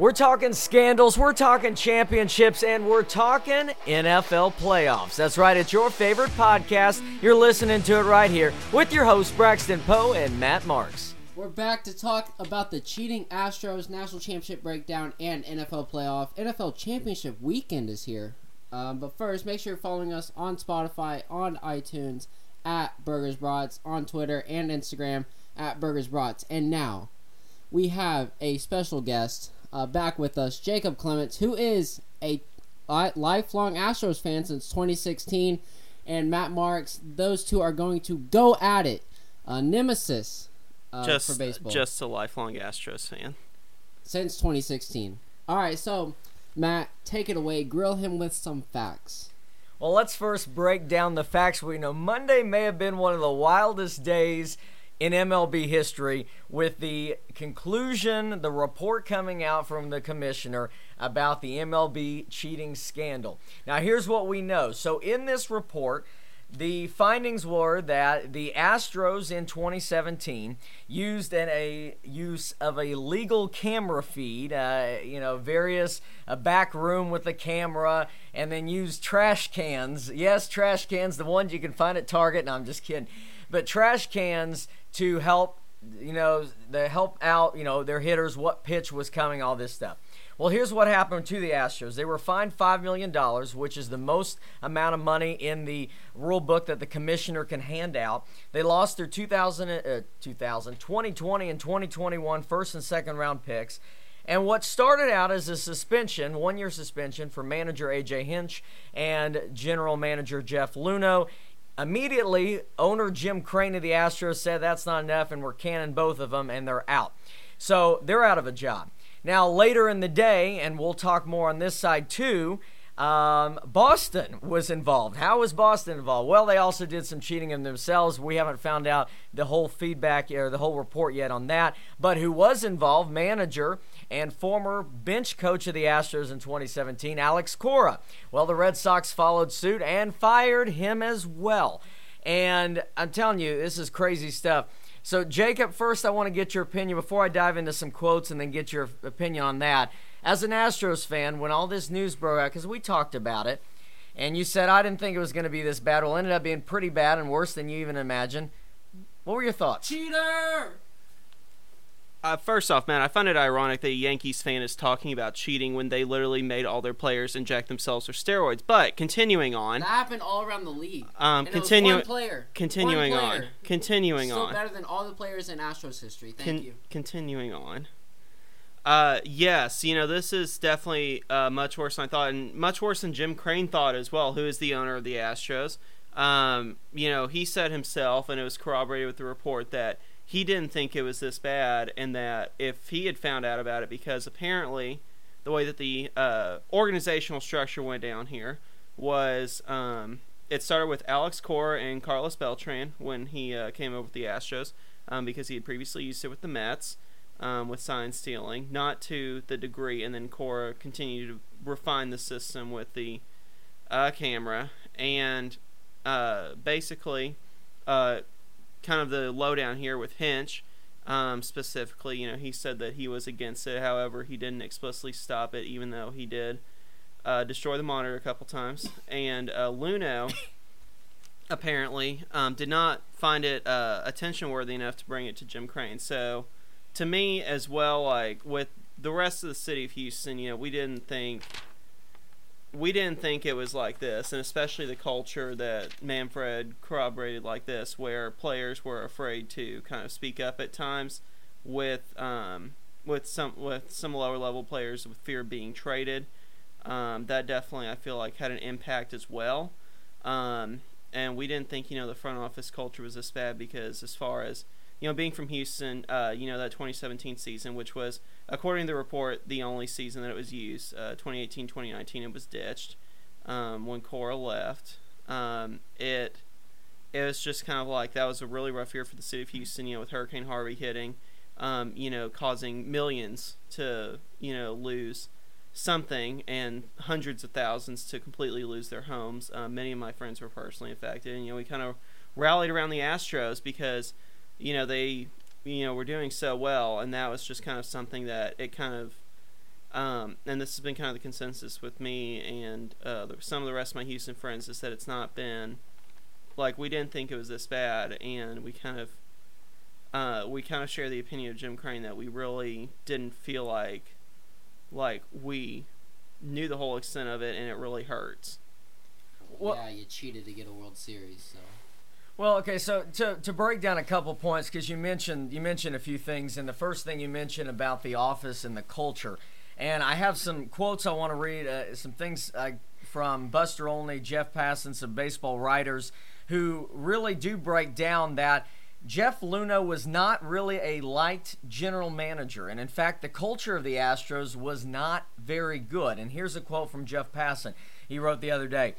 We're talking scandals, we're talking championships, and we're talking NFL playoffs. That's right, it's your favorite podcast. You're listening to it right here with your hosts, Braxton Poe and Matt Marks. We're back to talk about the cheating Astros National Championship breakdown and NFL playoff. NFL Championship weekend is here. Um, but first, make sure you're following us on Spotify, on iTunes, at Burgers Brats, on Twitter and Instagram at Burgers Brats. And now, we have a special guest uh, back with us, Jacob Clements, who is a lifelong Astros fan since 2016, and Matt Marks. Those two are going to go at it. Uh, nemesis uh, just for baseball just a lifelong Astros fan. since 2016. All right, so Matt, take it away. Grill him with some facts. Well, let's first break down the facts. We know Monday may have been one of the wildest days in MLB history with the conclusion, the report coming out from the commissioner about the MLB cheating scandal. Now, here's what we know. So, in this report, the findings were that the Astros in 2017 used an, a use of a legal camera feed, uh, you know, various a back room with a camera, and then used trash cans. Yes, trash cans, the ones you can find at Target. No, I'm just kidding, but trash cans to help, you know, the help out, you know, their hitters, what pitch was coming, all this stuff. Well, here's what happened to the Astros. They were fined $5 million, which is the most amount of money in the rule book that the commissioner can hand out. They lost their 2000, uh, 2000 2020 and 2021 first and second round picks. And what started out as a suspension, one year suspension for manager AJ Hinch and general manager Jeff Luhnow. Immediately, owner Jim Crane of the Astros said that's not enough and we're canning both of them and they're out. So they're out of a job. Now, later in the day, and we'll talk more on this side too, um, Boston was involved. How was Boston involved? Well, they also did some cheating in themselves. We haven't found out the whole feedback or the whole report yet on that. But who was involved? Manager and former bench coach of the Astros in 2017, Alex Cora. Well, the Red Sox followed suit and fired him as well. And I'm telling you, this is crazy stuff. So, Jacob, first I want to get your opinion before I dive into some quotes and then get your opinion on that. As an Astros fan, when all this news broke out, because we talked about it, and you said I didn't think it was going to be this bad. Well, it ended up being pretty bad and worse than you even imagined. What were your thoughts? Cheater! Uh, first off, man, I find it ironic that a Yankees fan is talking about cheating when they literally made all their players inject themselves with steroids. But continuing on, That happened all around the league. um, And it was one player. continuing One on, continuing Still on. better than all the players in Astros history. Thank Con- you. Continuing on. Uh, yes, you know this is definitely uh, much worse than I thought, and much worse than Jim Crane thought as well, who is the owner of the Astros. Um, you know, he said himself, and it was corroborated with the report that he didn't think it was this bad, and that if he had found out about it, because apparently the way that the uh, organizational structure went down here was um, it started with Alex Cora and Carlos Beltran when he uh, came over with the Astros, um, because he had previously used it with the Mets um, with sign stealing, not to the degree, and then Cora continued to refine the system with the uh, camera, and uh, basically, uh, kind of the lowdown here with Hinch. Um, specifically, you know, he said that he was against it. However, he didn't explicitly stop it, even though he did uh, destroy the monitor a couple times. And uh, Luhnow apparently um, did not find it uh, attention worthy enough to bring it to Jim Crane. So, to me as well, like with the rest of the city of Houston, you know, we didn't think we didn't think it was like this, and especially the culture that Manfred corroborated like this, where players were afraid to kind of speak up at times with um, with some with some lower level players with fear of being traded. Um, that definitely I feel like had an impact as well. Um, and we didn't think you know the front office culture was this bad because as far as you know being from Houston, uh, you know that 2017 season, which was according to the report the only season that it was used, uh, 2018 2019 it was ditched um, when Cora left. Um, it it was just kind of like that was a really rough year for the city of Houston. You know with Hurricane Harvey hitting, um, you know causing millions to you know lose something and hundreds of thousands to completely lose their homes. Uh, many of my friends were personally affected, and you know we kind of rallied around the Astros because you know they you know were doing so well, and that was just kind of something that it kind of Um, and this has been kind of the consensus with me and uh, some of the rest of my Houston friends is that it's not been like we didn't think it was this bad, and we kind of uh, we kind of share the opinion of Jim Crane that we really didn't feel like like we knew the whole extent of it, and it really hurts. Well- yeah, you cheated to get a World Series. So Well, okay, so to, to break down a couple points, because you mentioned you mentioned a few things, and the first thing you mentioned about the office and the culture, and I have some quotes I want to read, uh, some things uh, from Buster Olney, Jeff Passan, some baseball writers who really do break down that Jeff Luhnow was not really a liked general manager, and in fact, the culture of the Astros was not very good. And here's a quote from Jeff Passan. He wrote the other day.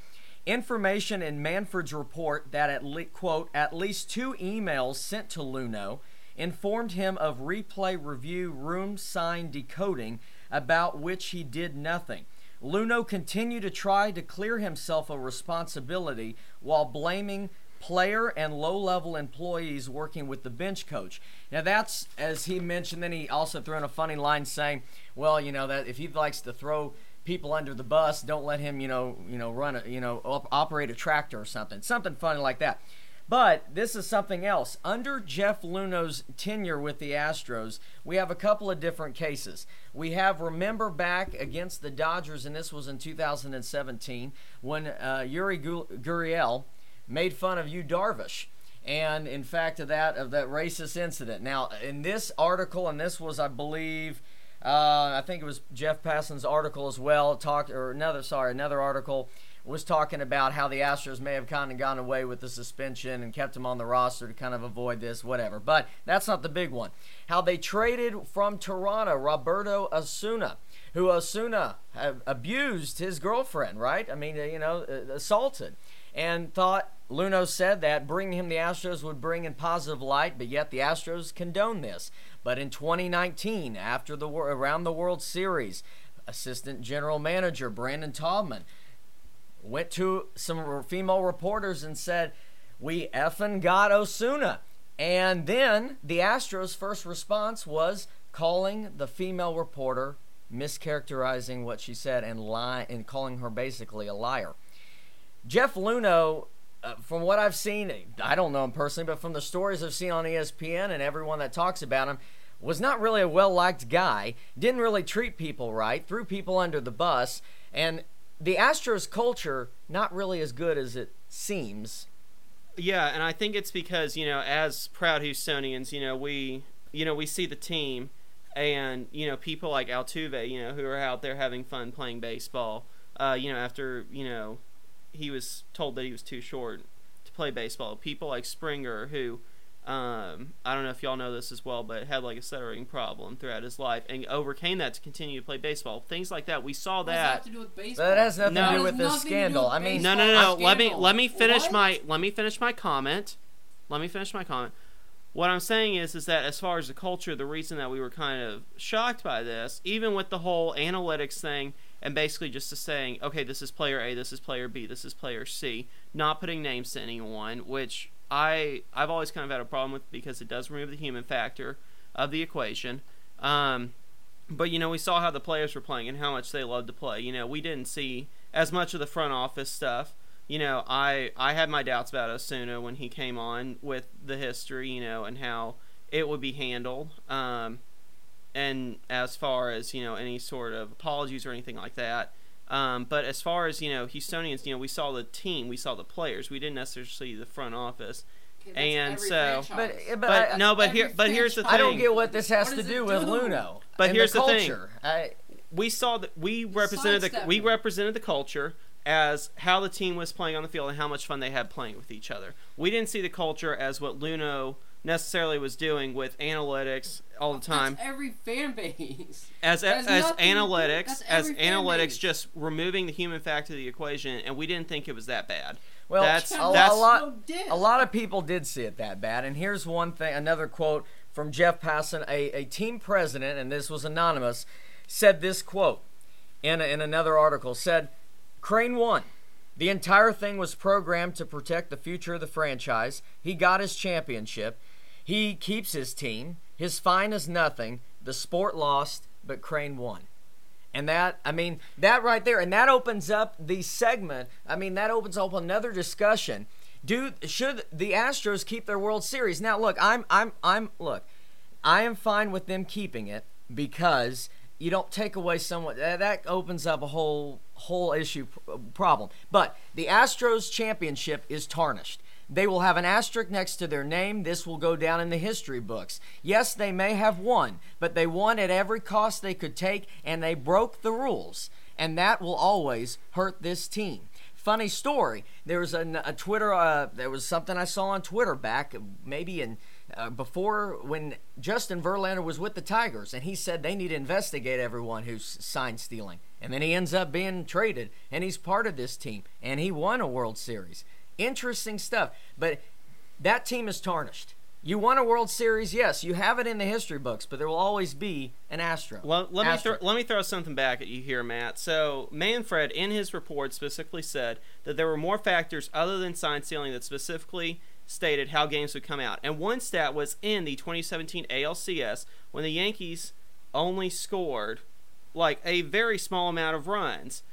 Information in Manfred's report that at le- quote at least two emails sent to Luhnow informed him of replay review room sign decoding about which he did nothing. Luhnow continued to try to clear himself of responsibility while blaming player and low-level employees working with the bench coach. Now that's as he mentioned. Then he also threw in a funny line saying, "Well, you know that if he likes to throw." People under the bus. Don't let him, you know, you know, run a, you know, op- operate a tractor or something, something funny like that. But this is something else. Under Jeff Luhnow's tenure with the Astros, we have a couple of different cases. We have remember back against the Dodgers, and this was in 2017 when uh, Yuli Gurriel made fun of Yu Darvish and in fact of that of that racist incident. Now, in this article, and this was, I believe, uh, I think it was Jeff Passan's article as well. Talked or another, sorry, another article was talking about how the Astros may have kind of gone away with the suspension and kept him on the roster to kind of avoid this, whatever. But that's not the big one. How they traded from Toronto Roberto Osuna, who Osuna abused his girlfriend, right? I mean, you know, assaulted, and thought Luhnow said that bringing him the Astros would bring in positive light, but yet the Astros condone this. But in 2019, after the around the World Series, assistant general manager Brandon Taubman went to some female reporters and said, "We effing got Osuna." And then the Astros' first response was calling the female reporter mischaracterizing what she said and lie and calling her basically a liar. Jeff Luhnow uh, from what I've seen, I don't know him personally, but from the stories I've seen on ESPN and everyone that talks about him, was not really a well liked guy, didn't really treat people right, threw people under the bus, and the Astros culture not really as good as it seems. Yeah, and I think it's because, you know, as proud Houstonians, you know, we you know, we see the team and, you know, people like Altuve, you know, who are out there having fun playing baseball, uh, you know, after, you know, he was told that he was too short to play baseball. People like Springer, who um, I don't know if y'all know this as well, but had like a stuttering problem throughout his life and overcame that to continue to play baseball. Things like that. We saw What does that that. have to do with baseball? That has nothing No. to do with this nothing to do scandal. with I mean, No, no, no, no. Let me let me finish What? my let me finish my comment. Let me finish my comment. What I'm saying is is that as far as the culture, the reason that we were kind of shocked by this, even with the whole analytics thing, and basically just to saying, okay, this is player A, this is player B, this is player C, not putting names to anyone, which I I've always kind of had a problem with because it does remove the human factor of the equation. Um, but you know, we saw how the players were playing and how much they loved to play. You know, we didn't see as much of the front office stuff. You know, I I had my doubts about Osuna when he came on with the history, you know, and how it would be handled. Um, and as far as you know, any sort of apologies or anything like that. Um, but as far as you know, Houstonians, you know, we saw the team, we saw the players. We didn't necessarily see the front office. Okay, and so- franchise. but, but, But I, no, but here, but here's the thing. I don't get what this has What to do with do? Luhnow. But and here's the thing. culture. I, we saw that we represented the we represented the culture as how the team was playing on the field and how much fun they had playing with each other. We didn't see the culture as what Luhnow necessarily was doing with analytics all the time. That's every fan base. as That as nothing analytics as analytics base. just removing the human factor of the equation and we didn't think it was that bad. well, That's- a, that's- a lot. A lot of people did see it that bad. And here's one thing, another quote from Jeff Passan, a, a team president, and this was anonymous, said this quote in, a, in another article said, Crane won. The entire thing was programmed to protect the future of the franchise. He got his championship. He keeps his team. His fine is nothing. The sport lost, but Crane won. And that, I mean, that right there, and that opens up the segment. I mean, that opens up another discussion. Do should the Astros keep their World Series? Now, look, I'm, I'm, I'm, look, I am fine with them keeping it because you don't take away someone that, that opens up a whole whole issue problem. But the Astros championship is tarnished. They will have an asterisk next to their name. This will go down in the history books. Yes, they may have won, but they won at every cost they could take, and they broke the rules. And that will always hurt this team. Funny story. There was a, a Twitter. Uh, there was something I saw on Twitter back, maybe in uh, before when Justin Verlander was with the Tigers, and he said they need to investigate everyone who's sign stealing. And then he ends up being traded, and he's part of this team, and he won a World Series. Interesting stuff. But that team is tarnished. You won a World Series, yes. You have it in the history books, but there will always be an Astro. Well, let me throw, let me throw something back at you here, Matt. So Manfred, in his report, specifically said that there were more factors other than sign stealing that specifically stated how games would come out. And one stat was in the 2017 ALCS when the Yankees only scored like a very small amount of runs.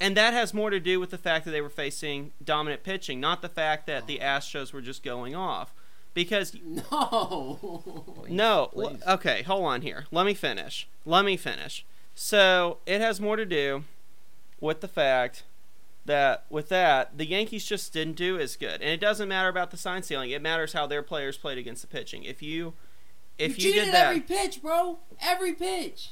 And that has more to do with the fact that they were facing dominant pitching, not the fact that the Astros were just going off. Because No. no, please. okay, hold on here. Let me finish. Let me finish. So it has more to do with the fact that with that the Yankees just didn't do as good, and it doesn't matter about the sign stealing. It matters how their players played against the pitching. If you if you, cheated did that, every pitch, bro. Every pitch.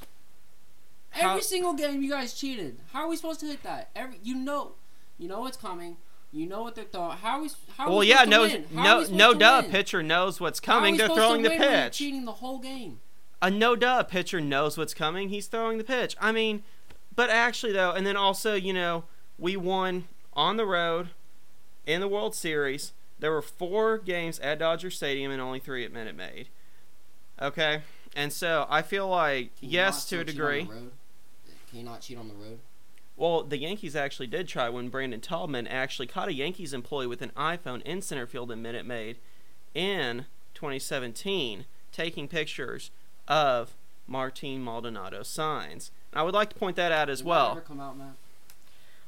How- Every single game you guys cheated. How are we supposed to hit that? Every you know, you know what's coming. You know what they're throwing. How are we? How are well, we yeah, no? How no, no, duh. win? Pitcher knows what's How coming. They're throwing the win when you're pitch. cheating the whole game. a no duh pitcher knows what's coming. He's throwing the pitch. I mean, but actually though, and then also you know we won on the road in the World Series. There were four games at Dodger Stadium and only three at Minute Maid. Okay, and so I feel like Can yes to a degree. The road? Can you not cheat on the road? Well, the Yankees actually did try when Brandon Taubman actually caught a Yankees employee with an iPhone in center field in Minute Maid in 2017, taking pictures of Martin Maldonado signs. I would like to point that out as Did that well. ever come out, Matt?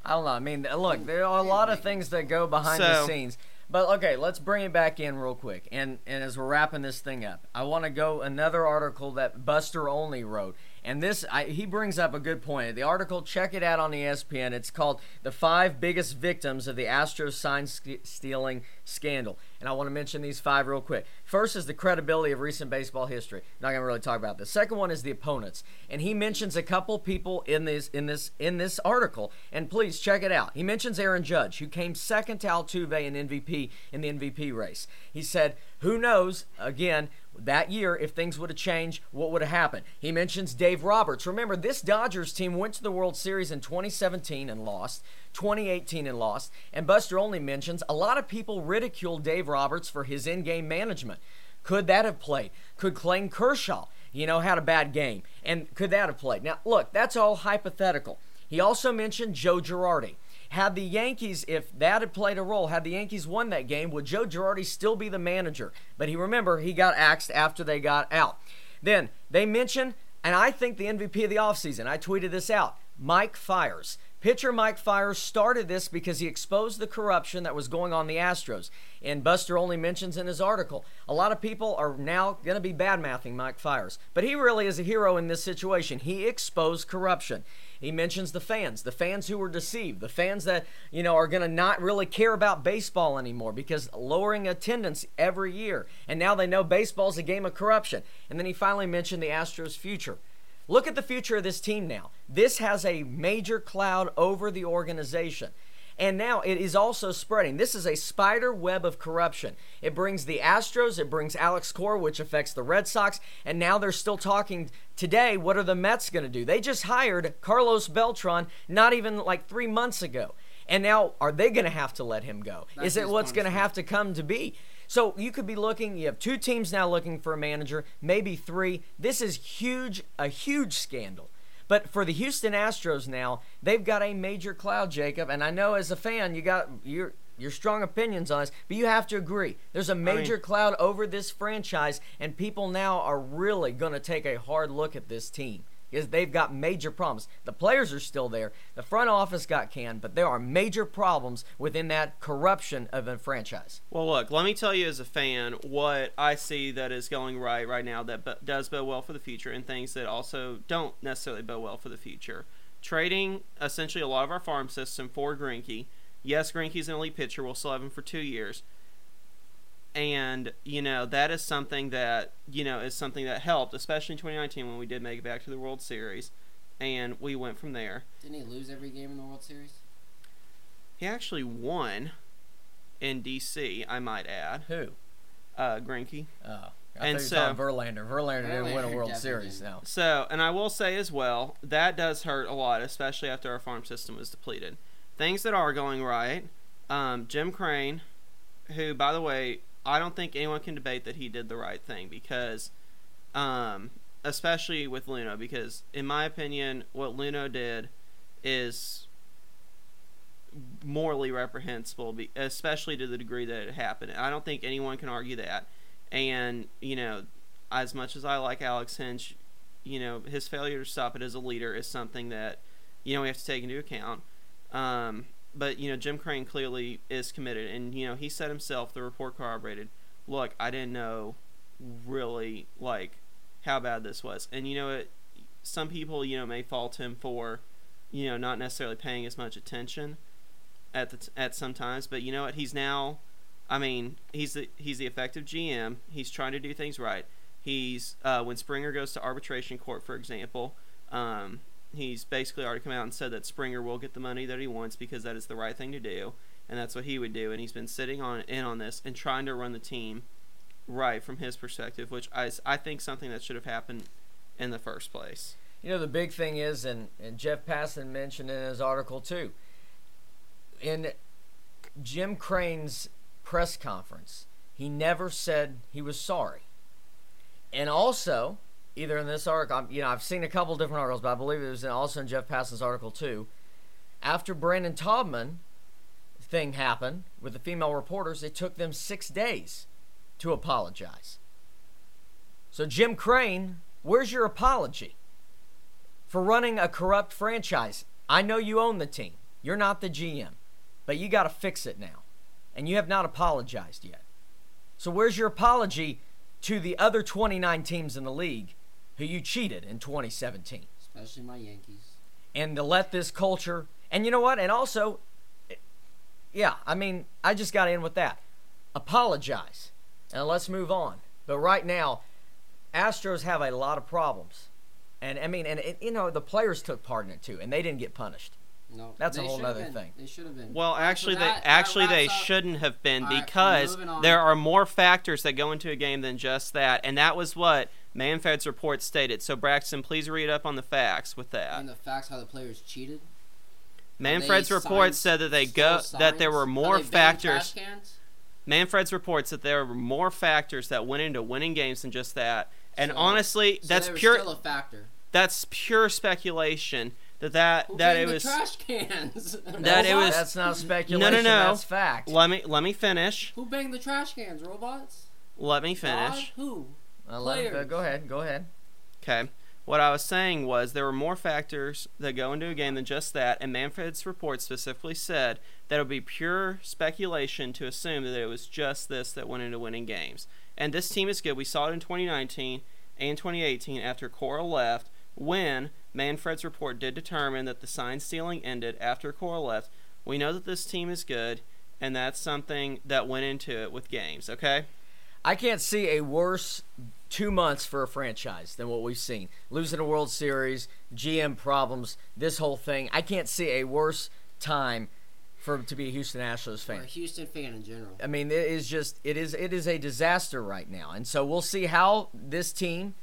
I don't know. I mean, look, there are a lot of things that go behind the scenes. But okay, let's bring it back in real quick. And and as we're wrapping this thing up, I want to go another article that Buster Olney wrote. And this I, he brings up a good point. The article, check it out on ESPN. It's called "The Five Biggest Victims of the Astros Sign St- Stealing Scandal." And I want to mention these five real quick. First is the credibility of recent baseball history. Not gonna really talk about this. Second one is the opponents, and he mentions a couple people in this in this in this article. And please check it out. He mentions Aaron Judge, who came second to Altuve in MVP in the MVP race. He said, "Who knows?" Again, that year, if things would have changed, what would have happened? He mentions Dave Roberts. Remember, this Dodgers team went to the World Series in 2017 and lost, 2018 and lost. And Buster Olney mentions a lot of people ridiculed Dave Roberts for his in game management. Could that have played? Could Clayton Kershaw, you know, had a bad game? And could that have played? Now, look, that's all hypothetical. He also mentioned Joe Girardi. Had the Yankees, if that had played a role, had the Yankees won that game, would Joe Girardi still be the manager? But he remember he got axed after they got out. Then they mention, and I think the MVP of the offseason, I tweeted this out, Mike Fiers. Pitcher Mike Fiers started this because he exposed the corruption that was going on the Astros. And Buster Olney mentions in his article, a lot of people are now going to be bad mouthing Mike Fiers. But he really is a hero in this situation. He exposed corruption. He mentions the fans, the fans who were deceived, the fans that, you know, are going to not really care about baseball anymore because lowering attendance every year. And now they know baseball's a game of corruption. And then he finally mentioned the Astros' future. Look at the future of this team now. This has a major cloud over the organization. And now it is also spreading. This is a spider web of corruption. It brings the Astros, it brings Alex Cora, which affects the Red Sox, and now they're still talking today. What are the Mets going to do? They just hired Carlos Beltran not even like three months ago. And now are they going to have to let him go? That's is it what's going to have to come to be? So you could be looking, you have two teams now looking for a manager, maybe three. This is huge, a huge scandal. But for the Houston Astros now, they've got a major cloud, Jacob. And I know as a fan, you got your your strong opinions on this, but you have to agree. There's a major cloud over this franchise, and people now are really going to take a hard look at this team. Because they've got major problems. The players are still there. The front office got canned, but there are major problems within that corruption of a franchise. Well, look, let me tell you as a fan what I see that is going right right now that does bode well for the future and things that also don't necessarily bode well for the future. Trading essentially a lot of our farm system for Greinke. Yes, Greinke's an elite pitcher. We'll still have him for two years. And, you know, that is something that, you know, is something that helped, especially in 2019 when we did make it back to the World Series. And we went from there. Didn't he lose every game in the World Series? He actually won in D.C., I might add. Who? Uh, Greinke. Oh. And I and thought you so- were Verlander. Verlander didn't win a World Series didn't. now. So, and I will say as well, that does hurt a lot, especially after our farm system was depleted. Things that are going right, um, Jim Crane, who, by the way, I don't think anyone can debate that he did the right thing because, um, especially with Luhnow, because in my opinion, what Luhnow did is morally reprehensible, especially to the degree that it happened. I don't think anyone can argue that. And you know, as much as I like Alex Hinch, you know, his failure to stop it as a leader is something that you know we have to take into account. Um, but you know, Jim Crane clearly is committed, and you know, he said himself, the report corroborated. Look, I didn't know really like how bad this was, and you know, it, some people you know may fault him for you know not necessarily paying as much attention at the t- at some times, but you know what? He's now, I mean, he's the he's the effective GM. He's trying to do things right. He's uh, when Springer goes to arbitration court, for example, um, he's basically already come out and said that Springer will get the money that he wants because that is the right thing to do, and that's what he would do. And he's been sitting on in on this and trying to run the team right from his perspective, which I I think something that should have happened in the first place. You know, the big thing is, and, and Jeff Passan mentioned in his article too, in Jim Crane's press conference, he never said he was sorry. And also, either in this article, you know, I've seen a couple different articles, but I believe it was in, also in Jeff Passan's article too. After Brandon Taubman thing happened with the female reporters, it took them six days to apologize. So, Jim Crane, where's your apology for running a corrupt franchise? I know you own the team. You're not the GM, but you got to fix it now. And you have not apologized yet. So, where's your apology to the other 29 teams in the league who you cheated in 2017? Especially my Yankees. and to let this culture and you know what and also yeah i mean i just got in with that apologize and let's move on but right now astros have a lot of problems and i mean and it, you know the players took part in it too and they didn't get punished No, That's a whole other been. thing. They should have been. Well, actually, so they that- that actually they up- shouldn't have been All right, because moving on. there are more factors that go into a game than just that, and that was what Manfred's report stated. So Braxton, please read up on the facts with that. And the facts how the players cheated. Manfred's report said that they stole go that there were How more they factors. trash cans? Manfred's reports that there were more factors that went into winning games than just that. And So- honestly, So that's pure Still a factor. that's pure speculation that that Who that banned it the was trash cans? That it was- that's not speculation No, no, no. that's fact Let me let me finish. Who banged the trash cans? Robots? Let me God? finish. Who? Let- uh, players. go ahead go ahead Okay. What I was saying was there were more factors that go into a game than just that, and Manfred's report specifically said that it would be pure speculation to assume that it was just this that went into winning games. And this team is good. We saw it in 2019 and 2018 after Cora left, when Manfred's report did determine that the sign stealing ended after Cora left. We know that this team is good, and that's something that went into it with games, okay? I can't see a worse two months for a franchise than what we've seen. Losing a World Series, GM problems, this whole thing. I can't see a worse time for to be a Houston Astros fan. Or a. Houston fan in general. I mean, it is just it is it is a disaster right now, and so we'll see how this team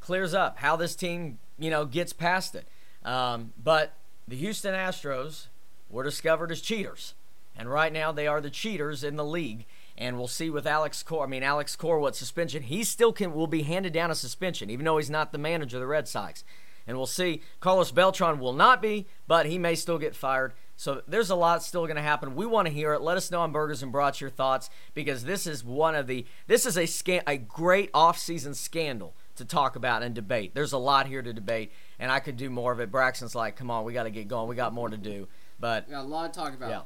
clears up, how this team you know gets past it. Um, but the Houston Astros were discovered as cheaters, and right now they are the cheaters in the league. And we'll see with Alex Cor. I mean, Alex Cor, what suspension he still can will be handed down a suspension, even though he's not the manager of the Red Sox. And we'll see. Carlos Beltran will not be, but he may still get fired. So there's a lot still going to happen. We want to hear it. Let us know on Burgers and Brats your thoughts because this is one of the this is a scan a great off-season scandal to talk about and debate. There's a lot here to debate, and I could do more of it. Braxton's like, "Come on, we got to get going. We got more to do." But We got a lot to talk about. Yeah.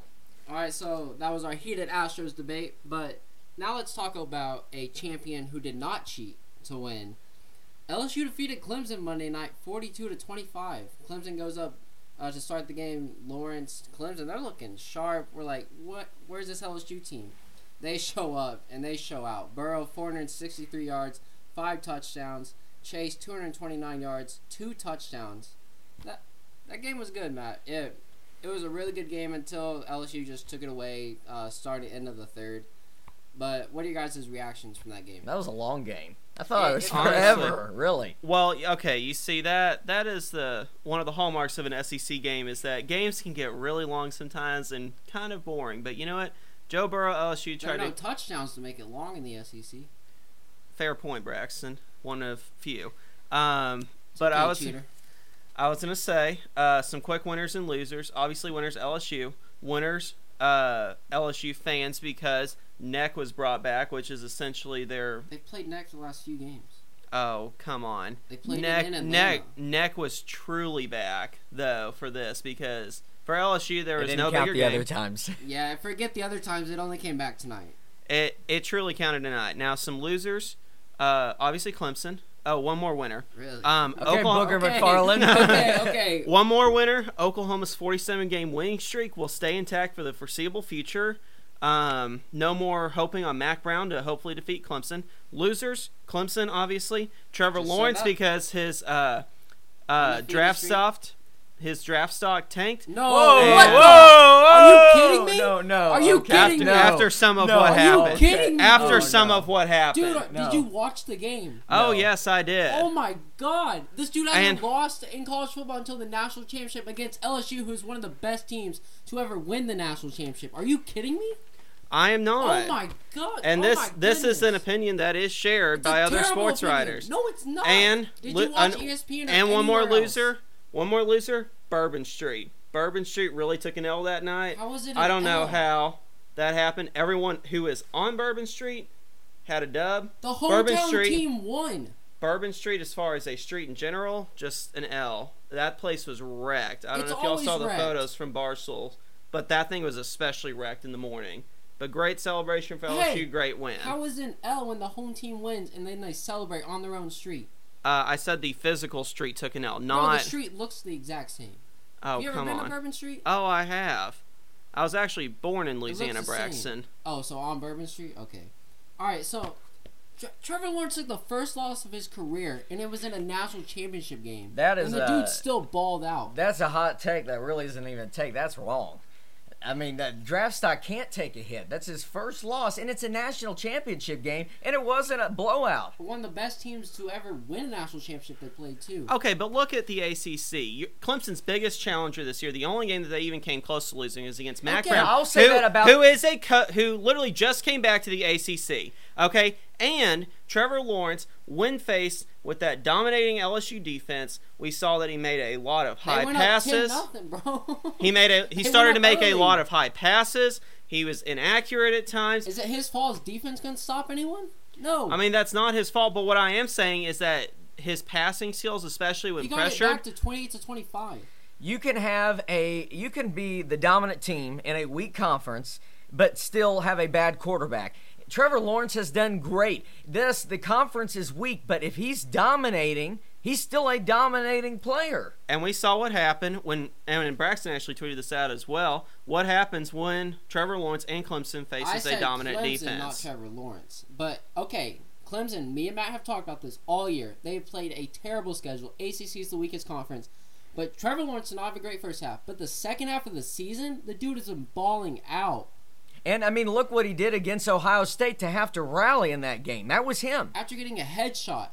All right, so that was our heated Astros debate, but now let's talk about a champion who did not cheat to win. LSU defeated Clemson Monday night, 42 to 25. Clemson goes up uh, to start the game. Lawrence, Clemson, they're looking sharp. We're like, what? Where's this LSU team? They show up and they show out. Burrow, 463 yards, five touchdowns. Chase, 229 yards, two touchdowns. That that game was good, Matt. It it was a really good game until LSU just took it away, uh, starting end of the third. But what are your guys' reactions from that game? that was a long game. I thought It- it was it- forever. Really. Well, okay, you see that that is the one of the hallmarks of an SEC game is that games can get really long sometimes and kind of boring. But you know what? Joe Burrow, LSU tried no to touchdowns to make it long in the SEC. fair point, Braxton, one of few. Um, but I was cheater. I was gonna say uh, some quick winners and losers. Obviously, winners LSU. Winners uh, LSU fans because Neck was brought back, which is essentially their. They played neck the last few games. Oh come on. They played Neck in Atlanta. Neck Neck was truly back though for this because for LSU there It was didn't no count bigger the game. other times. Yeah, I forget the other times. It only came back tonight. It it truly counted tonight. Now some losers. Uh, obviously Clemson. Oh, one more winner. Really. Um, Okay, Oklahoma. Booger okay. McFarland. okay, okay. One more winner. Oklahoma's 47 game winning streak will stay intact for the foreseeable future. Um, no more hoping on Mack Brown to hopefully defeat Clemson. Losers, Clemson, obviously. Trevor Just Lawrence because his uh, uh, Undefeated draft streak. Stock, his draft stock tanked. No. Whoa, what whoa, whoa! Are you kidding me? No, no. Are you okay. kidding After, me? After some of No. what Are you happened. kidding me? After some no. of what happened. Dude, No. did you watch the game? oh No. yes, I did. Oh my god. This dude hasn't And- lost in college football until the national championship against LSU, who's one of the best teams to ever win the national championship. Are you kidding me? I am not. Oh my god. and Oh this this is an opinion that is shared It's by other sports opinion. writers. No, it's not. And did you watch an- ESPN or and one more anywhere else? loser. One more loser. Bourbon Street. Bourbon Street really took an L that night. How was it? I don't know L? how that happened. Everyone who is on Bourbon Street had a dub. The Bourbon hometown Street- team won. Bourbon Street, as far as a street in general, just an L. That place was wrecked. I don't It's know if y'all saw the wrecked. photos from Barstool, but that thing was especially wrecked in the morning. But great celebration for LSU, Hey, great win. How is an L when the home team wins and then they celebrate on their own street? Uh, I said the physical street took an L, Bro, not. the street looks the exact same. oh, Have you ever come been on. to Bourbon Street? Oh, I have. I was actually born in Louisiana. Braxton. Oh, so on Bourbon Street? Okay. Alright, so Tre- Trevor Lawrence took the first loss of his career, and it was in a national championship game. That is and the uh, dude still balled out. That's a hot take. That really isn't even a take. That's wrong. I mean, that draft stock can't take a hit. That's his first loss, and it's a national championship game, and it wasn't a blowout. One of the best teams to ever win a national championship they played too. Okay, but look at the ACC. Clemson's biggest challenger this year, the only game that they even came close to losing, is against Mack Okay, Brown. I'll say who, that about- who is a co- who literally just came back to the ACC. Okay, and Trevor Lawrence, when faced with that dominating LSU defense, we saw that he made a lot of high went passes. up 10 nothing, bro. He made a he They started to up make a lot of high passes. He was inaccurate at times. Is it his fault? His defense couldn't stop anyone? No. I mean, that's not his fault. But what I am saying is that his passing skills, especially when he got back to twenty-eight to twenty-five. You can have a you can be the dominant team in a weak conference, but still have a bad quarterback. Trevor Lawrence has done great. This the conference is weak, but if he's dominating, he's still a dominating player. and we saw what happened when and Braxton actually tweeted this out as well. What happens when Trevor Lawrence and Clemson I faces said a dominant Clemson, defense? not Trevor Lawrence. But okay, Clemson. Me and Matt have talked about this all year. They have played a terrible schedule. ACC is the weakest conference. But Trevor Lawrence did not have a great first half. But the second half of the season, the dude has been balling out. And I mean, look what he did against Ohio State to have to rally in that game. That was him. After getting a headshot,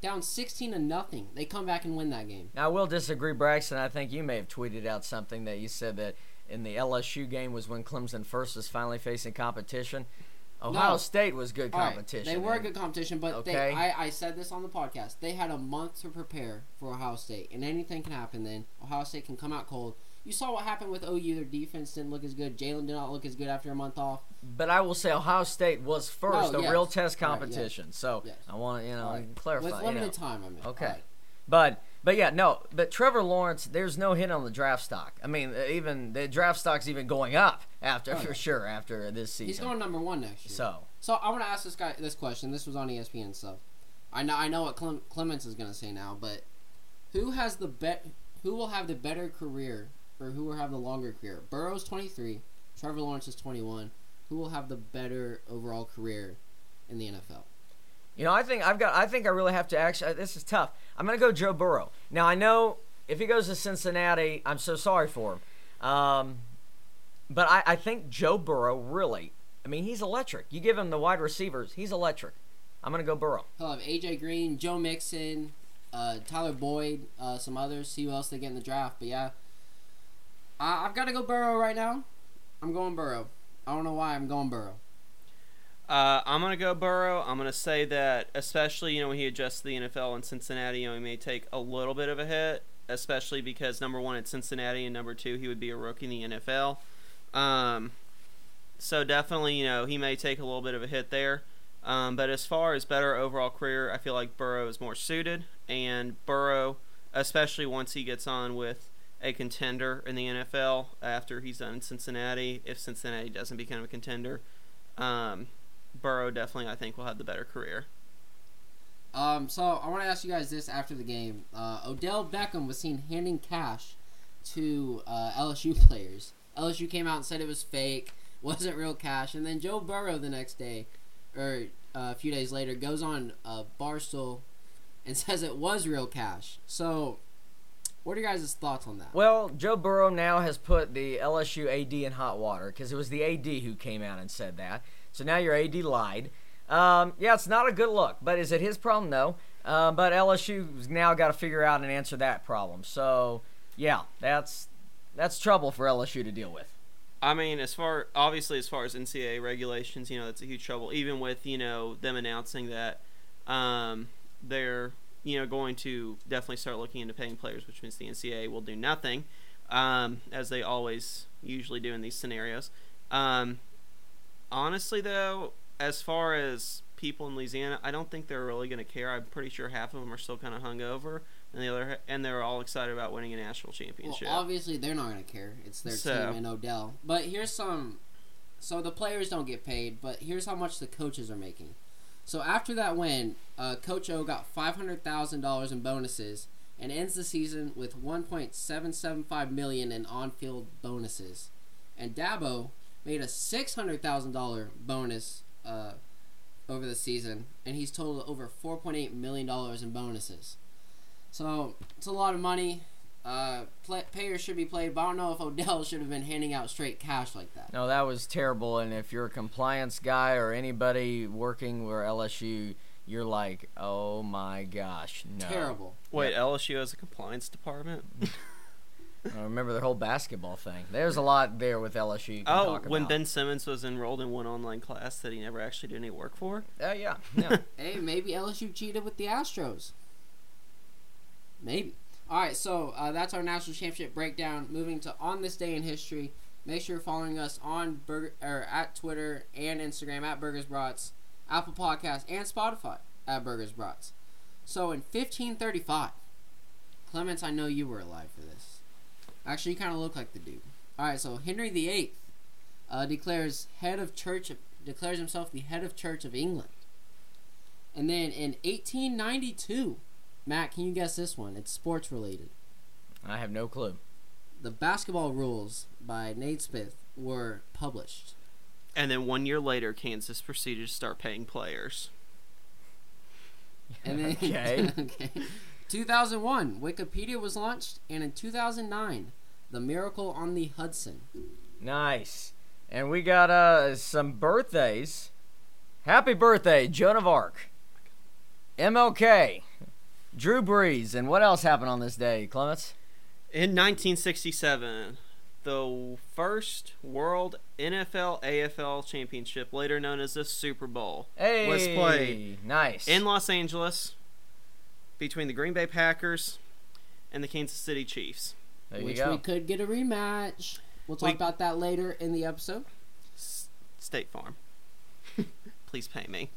down sixteen to nothing, they come back and win that game. Now, I will disagree, Braxton. I think you may have tweeted out something that you said that in the LSU game was when Clemson first was finally facing competition. Ohio No. State was good All right, competition. they were a and- good competition, but Okay. they, I, I said this on the podcast. They had a month to prepare for Ohio State, and anything can happen then. Ohio State can come out cold. You saw what happened with OU. Their defense didn't look as good. Jalen did not look as good after a month off. but I will say Ohio State was first, No, a yes. real test Right, competition. So Yes. I want to, you know, right. clarify. With you limited know. time, I mean. Okay. Right. But but yeah, no. But Trevor Lawrence, there's no hit on the draft stock. I mean, uh, even the draft stock's even going up after Oh, for sure after this season. He's going number one next year. so So I want to ask this guy this question. This was on ESPN stuff. I know I know what Clem, Clements is going to say now, but who has the bet? Who will have the better career, or who will have the longer career? Burrow's twenty three. Trevor Lawrence is twenty one. Who will have the better overall career in the NFL? you know, I think I've got. I think I really have to actually. This is tough. I'm gonna go Joe Burrow. Now I know if he goes to Cincinnati, I'm so sorry for him. Um, but I, I think Joe Burrow really. I mean, he's electric. You give him the wide receivers, he's electric. I'm gonna go Burrow. He'll have AJ Green, Joe Mixon, uh, Tyler Boyd, uh, some others. See who else they get in the draft. But yeah, I, I've got to go Burrow right now. I'm going Burrow. I don't know why I'm going Burrow. Uh, I'm gonna go Burrow. I'm gonna say that, especially you know when he adjusts to the NFL in Cincinnati, you know he may take a little bit of a hit, especially because number one at Cincinnati and number two he would be a rookie in the NFL. Um, so definitely you know he may take a little bit of a hit there. Um, but as far as better overall career, I feel like Burrow is more suited, and Burrow, especially once he gets on with a contender in the NFL after he's done in Cincinnati, if Cincinnati doesn't become a contender. Um, Burrow definitely, I think, will have the better career. Um, so I want to ask you guys this after the game. Uh, Odell Beckham was seen handing cash to uh, LSU players. LSU came out and said it was fake, wasn't real cash, and then Joe Burrow the next day, or uh, a few days later, goes on uh, Barstool and says it was real cash. So, what are your guys' thoughts on that? Well, Joe Burrow now has put the LSU AD in hot water because it was the AD who came out and said that. So now your AD lied. Um, yeah, it's not a good look, but is it his problem? No. Uh, but LSU's now got to figure out and answer that problem. So yeah, that's that's trouble for LSU to deal with. I mean, as far obviously as far as NCAA regulations, you know, that's a huge trouble. Even with you know them announcing that um, they're you know going to definitely start looking into paying players, which means the NCAA will do nothing, um, as they always usually do in these scenarios. Um, honestly, though, as far as people in Louisiana, I don't think they're really going to care. I'm pretty sure half of them are still kind of hungover, and the other and they're all excited about winning a national championship. Well, obviously they're not going to care. It's their So- team and Odell. But here's some. So the players don't get paid, but here's how much the coaches are making. So after that win, uh, Coach O got five hundred thousand dollars in bonuses and ends the season with one point seven seven five million in on-field bonuses. And Dabo made a six hundred thousand dollar bonus uh, over the season, and he's totaled over four point eight million dollars in bonuses. So it's a lot of money. Uh, play, payers should be played, but I don't know if Odell should have been handing out straight cash like that. No, that was terrible. And if you're a compliance guy or anybody working where LSU, you're like, oh my gosh, no. Terrible. Wait, LSU has a compliance department? I remember the whole basketball thing. There's a lot there with LSU. You can Oh, talk when. Ben Simmons was enrolled in one online class that he never actually did any work for. Uh, yeah, yeah. Hey, maybe LSU cheated with the Astros. Maybe. All right, so uh, that's our national championship breakdown. Moving to on this day in history. Make sure you're following us on Burger or at Twitter and Instagram at Burgers Brats, Apple Podcast and Spotify at Burgers Brats. So in 1535, Clements, I know you were alive for this. Actually, you kind of look like the dude. All right, so Henry VIII uh, declares head of church declares himself the head of Church of England. And then in 1892, Matt, can you guess this one? It's sports related. I have no clue. The basketball rules by Naismith were published. And then one year later, Kansas proceeded to start paying players. And then Okay. okay. 2001, Wikipedia was launched, and in 2009, The Miracle on the Hudson. Nice. And we got uh some birthdays. Happy birthday, Joan of Arc. MLK. Drew Brees. And what else happened on this day, Clements? In 1967, the first World NFL AFL Championship, later known as the Super Bowl, Hey. was played Nice. in Los Angeles between the Green Bay Packers and the Kansas City Chiefs. there you which go. we could get a rematch. We'll talk We- about that later in the episode. State Farm. Please pay me.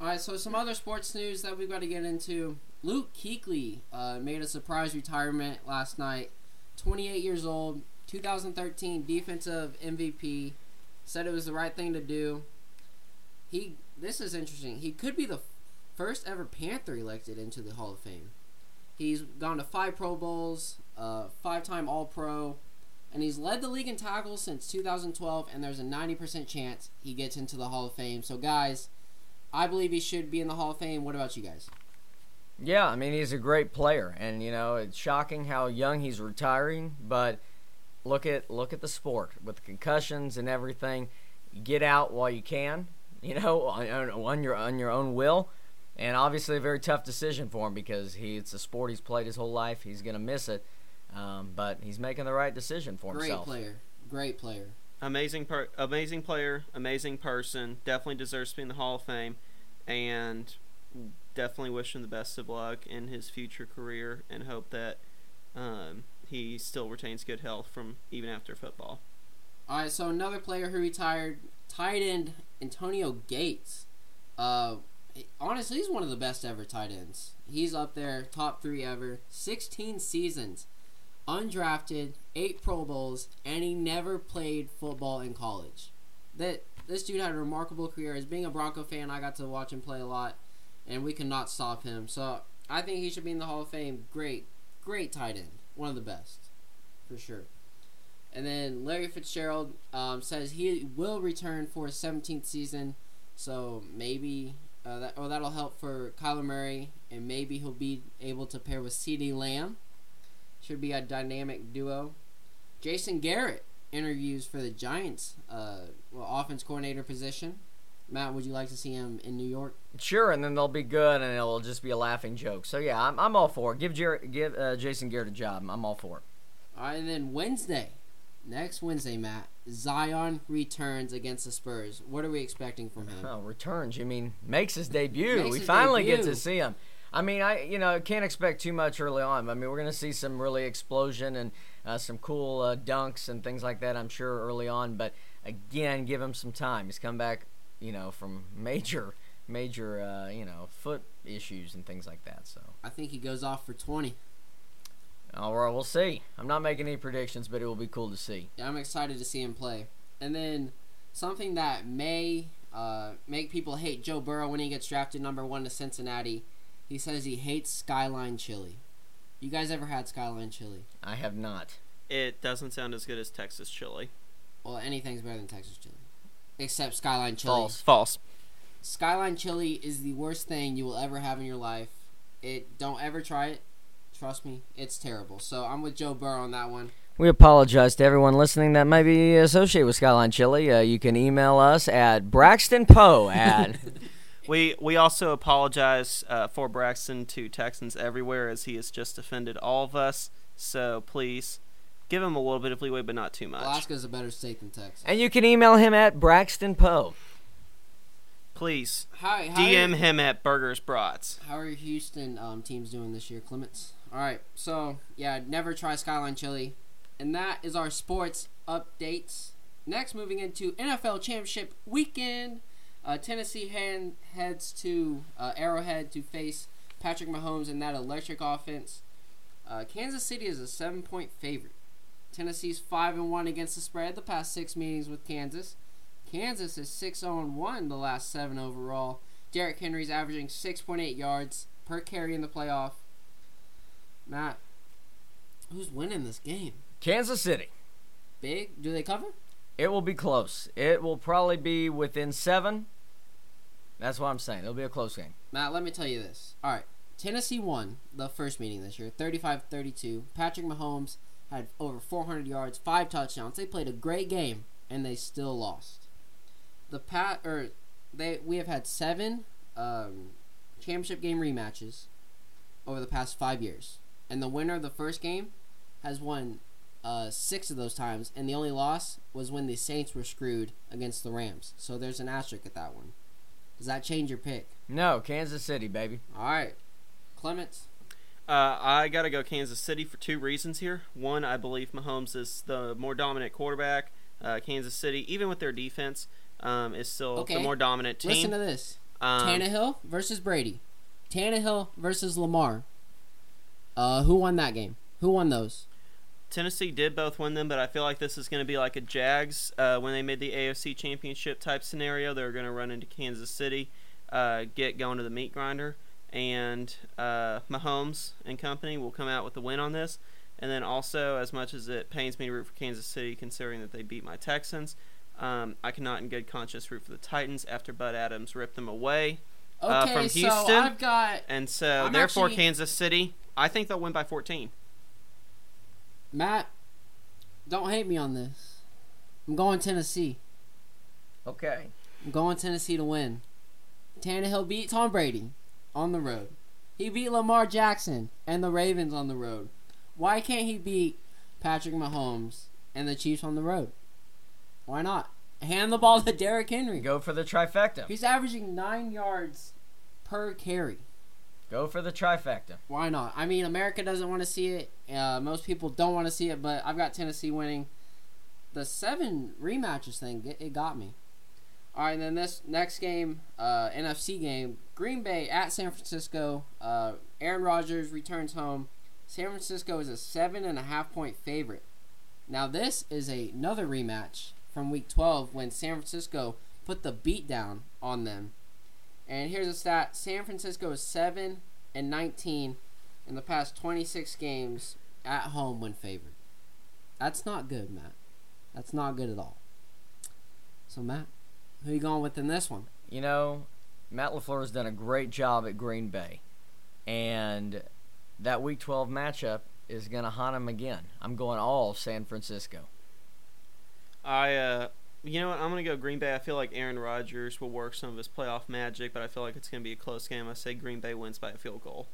All right, so some other sports news that we've got to get into. Luke Kuechly uh, made a surprise retirement last night. 28 years old, 2013 defensive MVP. Said it was the right thing to do. He this is interesting. He could be the first ever Panther elected into the Hall of Fame. He's gone to five Pro Bowls, uh, five-time All-Pro, and he's led the league in tackles since 2012. And there's a 90% chance he gets into the Hall of Fame. So guys, I believe he should be in the Hall of Fame. What about you guys? Yeah, I mean he's a great player, and you know it's shocking how young he's retiring. But look at look at the sport with the concussions and everything. Get out while you can, you know, on, on your on your own will. And obviously a very tough decision for him because he it's a sport he's played his whole life. He's gonna miss it, um, but he's making the right decision for Great himself. Great player. Great player. Amazing, per- amazing player, amazing person. Definitely deserves to be in the Hall of Fame, and definitely wish him the best of luck in his future career, and hope that um, he still retains good health from even after football. All right, so another player who retired, tight end Antonio Gates. Uh, honestly, he's one of the best ever tight ends. He's up there, top three ever. 16 seasons, undrafted, eight Pro Bowls, and he never played football in college. That this dude had a remarkable career. As being a Bronco fan, I got to watch him play a lot, and we cannot stop him. So I think he should be in the Hall of Fame. Great, great tight end, one of the best, for sure. And then Larry Fitzgerald um, says he will return for his 17th season, so maybe uh, that or that'll help for Kyler Murray, and maybe he'll be able to pair with CeeDee Lamb. Should be a dynamic duo. Jason Garrett interviews for the Giants, uh, well, offense coordinator position. Matt, would you like to see him in New York? Sure, and then they'll be good, and it'll just be a laughing joke. So yeah, I'm, I'm all for it. Give Jer- give uh, Jason Garrett a job. I'm all for it. All right, and then Wednesday, next Wednesday, Matt, Zion returns against the Spurs. What are we expecting from him? Oh, returns. You mean makes his debut? Makes we his finally get to see him. I mean, I you know can't expect too much early on. I mean, we're gonna see some really explosion and uh, some cool uh, dunks and things like that. I'm sure early on, but again, give him some time. He's come back, you know, from major, major, uh, you know, foot issues and things like that. So, I think he goes off for 20. all right, we'll see. I'm not making any predictions, but it will be cool to see. Yeah, I'm excited to see him play. And then something that may uh, make people hate Joe Burrow when he gets drafted number one to Cincinnati. He says he hates Skyline chili. You guys ever had Skyline chili? I have not. It doesn't sound as good as Texas chili. Well, anything's better than Texas chili, except Skyline chili. False. False. Skyline chili is the worst thing you will ever have in your life. It don't ever try it. Trust me, it's terrible. So I'm with Joe Burrow on that one. We apologize to everyone listening that might be associated with Skyline Chili. Uh, you can email us at Braxton Poe at. We we also apologize uh, for Braxton to Texans everywhere as he has just offended all of us. So please give him a little bit of leeway, but not too much. Alaska's a better state than Texas. and you can email him at Braxton Poe. Please hi, how DM are, him at Burgers Brats. how are your Houston um, teams doing this year, Clements? All right, so yeah, never try Skyline chili, and that is our sports updates. Next, moving into NFL Championship weekend, uh, Tennessee hand, heads to uh, Arrowhead to face Patrick Mahomes and that electric offense. Uh, Kansas City is a seven-point favorite. Tennessee's five and one against the spread the past six meetings with Kansas. Kansas is six zero and one the last seven overall. Derrick Henry's averaging six point eight yards per carry in the playoff. Matt, who's winning this game? Kansas City. Big? Do they cover? It will be close. It will probably be within seven. That's what I'm saying. It'll be a close game. Matt, let me tell you this. All right. Tennessee won the first meeting this year, 35-32. Patrick Mahomes had over 400 yards, five touchdowns. They played a great game, and they still lost. The pat or they we have had seven um, championship game rematches over the past five years, and the winner of the first game has won uh, six of those times, and the only loss was when the Saints were screwed against the Rams. So there's an asterisk at that one. Does that change your pick? No, Kansas City, baby. All right, Clements. Uh, I got to go Kansas City for two reasons here. One, I believe Mahomes is the more dominant quarterback. Uh, Kansas City, even with their defense, um, is still Okay. the more dominant team. Listen to this: um, Tannehill versus Brady, Tannehill versus Lamar. Uh, who won that game? Who won those? Tennessee did both win them, but I feel like this is going to be like a Jags uh, when they made the AFC Championship type scenario. They're going to run into Kansas City, uh, get going to the meat grinder, and uh, Mahomes and company will come out with the win on this. And then also, as much as it pains me to root for Kansas City, considering that they beat my Texans, um, I cannot in good conscience root for the Titans after Bud Adams ripped them away. Uh, Okay, from so Houston? I've got And so, I'm therefore, actually- Kansas City, I think they'll win by 14. Matt. Don't hate me on this. I'm going Tennessee. Okay. I'm going Tennessee to win. Tannehill beat Tom Brady on the road. He beat Lamar Jackson and the Ravens on the road. Why can't he beat Patrick Mahomes and the Chiefs on the road? Why not? Hand the ball to Derrick Henry. Go for the trifecta. He's averaging nine yards per carry. Go for the trifecta. Why not? I mean, America doesn't want to see it. Uh, most people don't want to see it, but I've got Tennessee winning. The seven rematches thing, it, it got me. All right, and then this next game, uh, NFC game, Green Bay at San Francisco. Uh, Aaron Rodgers returns home. San Francisco is a seven and a half point favorite. Now this is a, another rematch from Week 12 when San Francisco put the beat down on them. And here's a stat: San Francisco is seven and 19 in the past 26 games at home when favored. That's not good, Matt. That's not good at all. So, Matt, who you going with in this one? You know, Matt LaFleur has done a great job at Green Bay. And that Week 12 matchup is going to haunt him again. I'm going all San Francisco. I, uh, you know what? I'm going to go Green Bay. I feel like Aaron Rodgers will work some of his playoff magic, but I feel like it's going to be a close game. I say Green Bay wins by a field goal.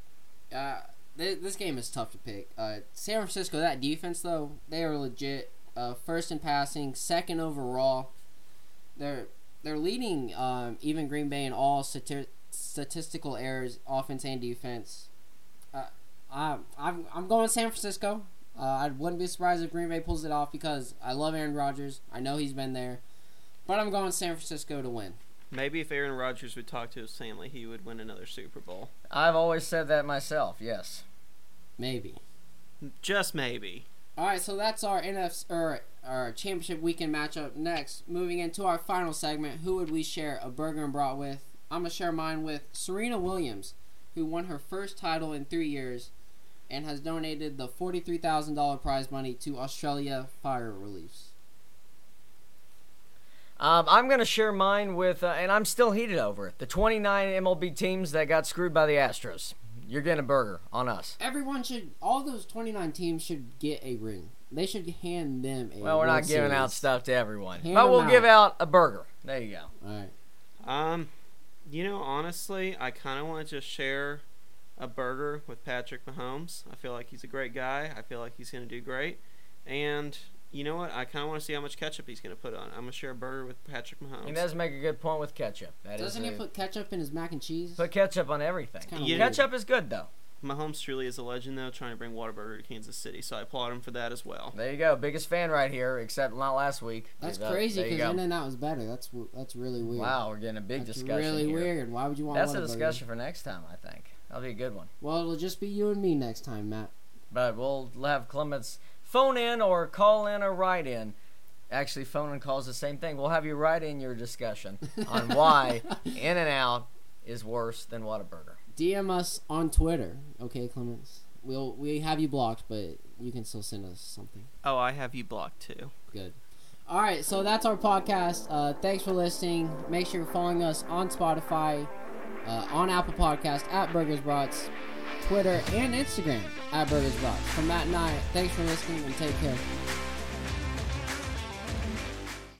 Uh, th- this game is tough to pick. Uh, San Francisco, that defense though, they are legit. Uh, first in passing, second overall. They're they're leading um, even Green Bay in all stati- statistical errors, offense and defense. Uh, I, I'm I'm going San Francisco. Uh, I wouldn't be surprised if Green Bay pulls it off because I love Aaron Rodgers. I know he's been there, but I'm going San Francisco to win. Maybe if Aaron Rodgers would talk to his family, he would win another Super Bowl. I've always said that myself, yes. Maybe. Just maybe. All right, so that's our NFC or our championship weekend matchup. Next, moving into our final segment, who would we share a burger and brat with? I'm gonna share mine with Serena Williams, who won her first title in three years, and has donated the forty-three thousand dollar prize money to Australia Fire Reliefs. Um, I'm going to share mine with, uh, and I'm still heated over it, the 29 MLB teams that got screwed by the Astros. You're getting a burger on us. Everyone should, all those twenty-nine teams should get a ring. They should hand them a. Well, we're World not giving out Series. stuff to everyone. Hand but them we'll out. give out a burger. There you go. All right. Um, you know, honestly, I kind of want to just share a burger with Patrick Mahomes. I feel like he's a great guy. I feel like he's going to do great. And you know what? I kind of want to see how much ketchup he's going to put on. I'm going to share a burger with Patrick Mahomes. He does make a good point with ketchup. That is Doesn't he a- put ketchup in his mac and cheese? put ketchup on everything. kinda weird. Ketchup is good, though. Mahomes truly is a legend, though, trying to bring Whataburger to Kansas City. So I applaud him for that as well. There you go. Biggest fan right here, except not last week. That's Uh, crazy because go. In and Out was better. That's that's really weird. Wow, we're getting a big That's discussion really here. weird. Why would you want? That's a discussion for next time, I think. That'll be a good one. Well, it'll just be you and me next time, Matt. But we'll have Clements phone in or call in or write in. Actually, phone and call is the same thing. We'll have you write in your discussion on why In and Out is worse than Whataburger. DM us on Twitter, okay, Clements. We'll we have you blocked, but you can still send us something. Oh, I have you blocked too. Good. All right, so that's our podcast. Uh, thanks for listening. Make sure you're following us on Spotify, uh, on Apple Podcast at Burgers Brats, Twitter and Instagram at Burgers Brats. From Matt and I, thanks for listening and take care.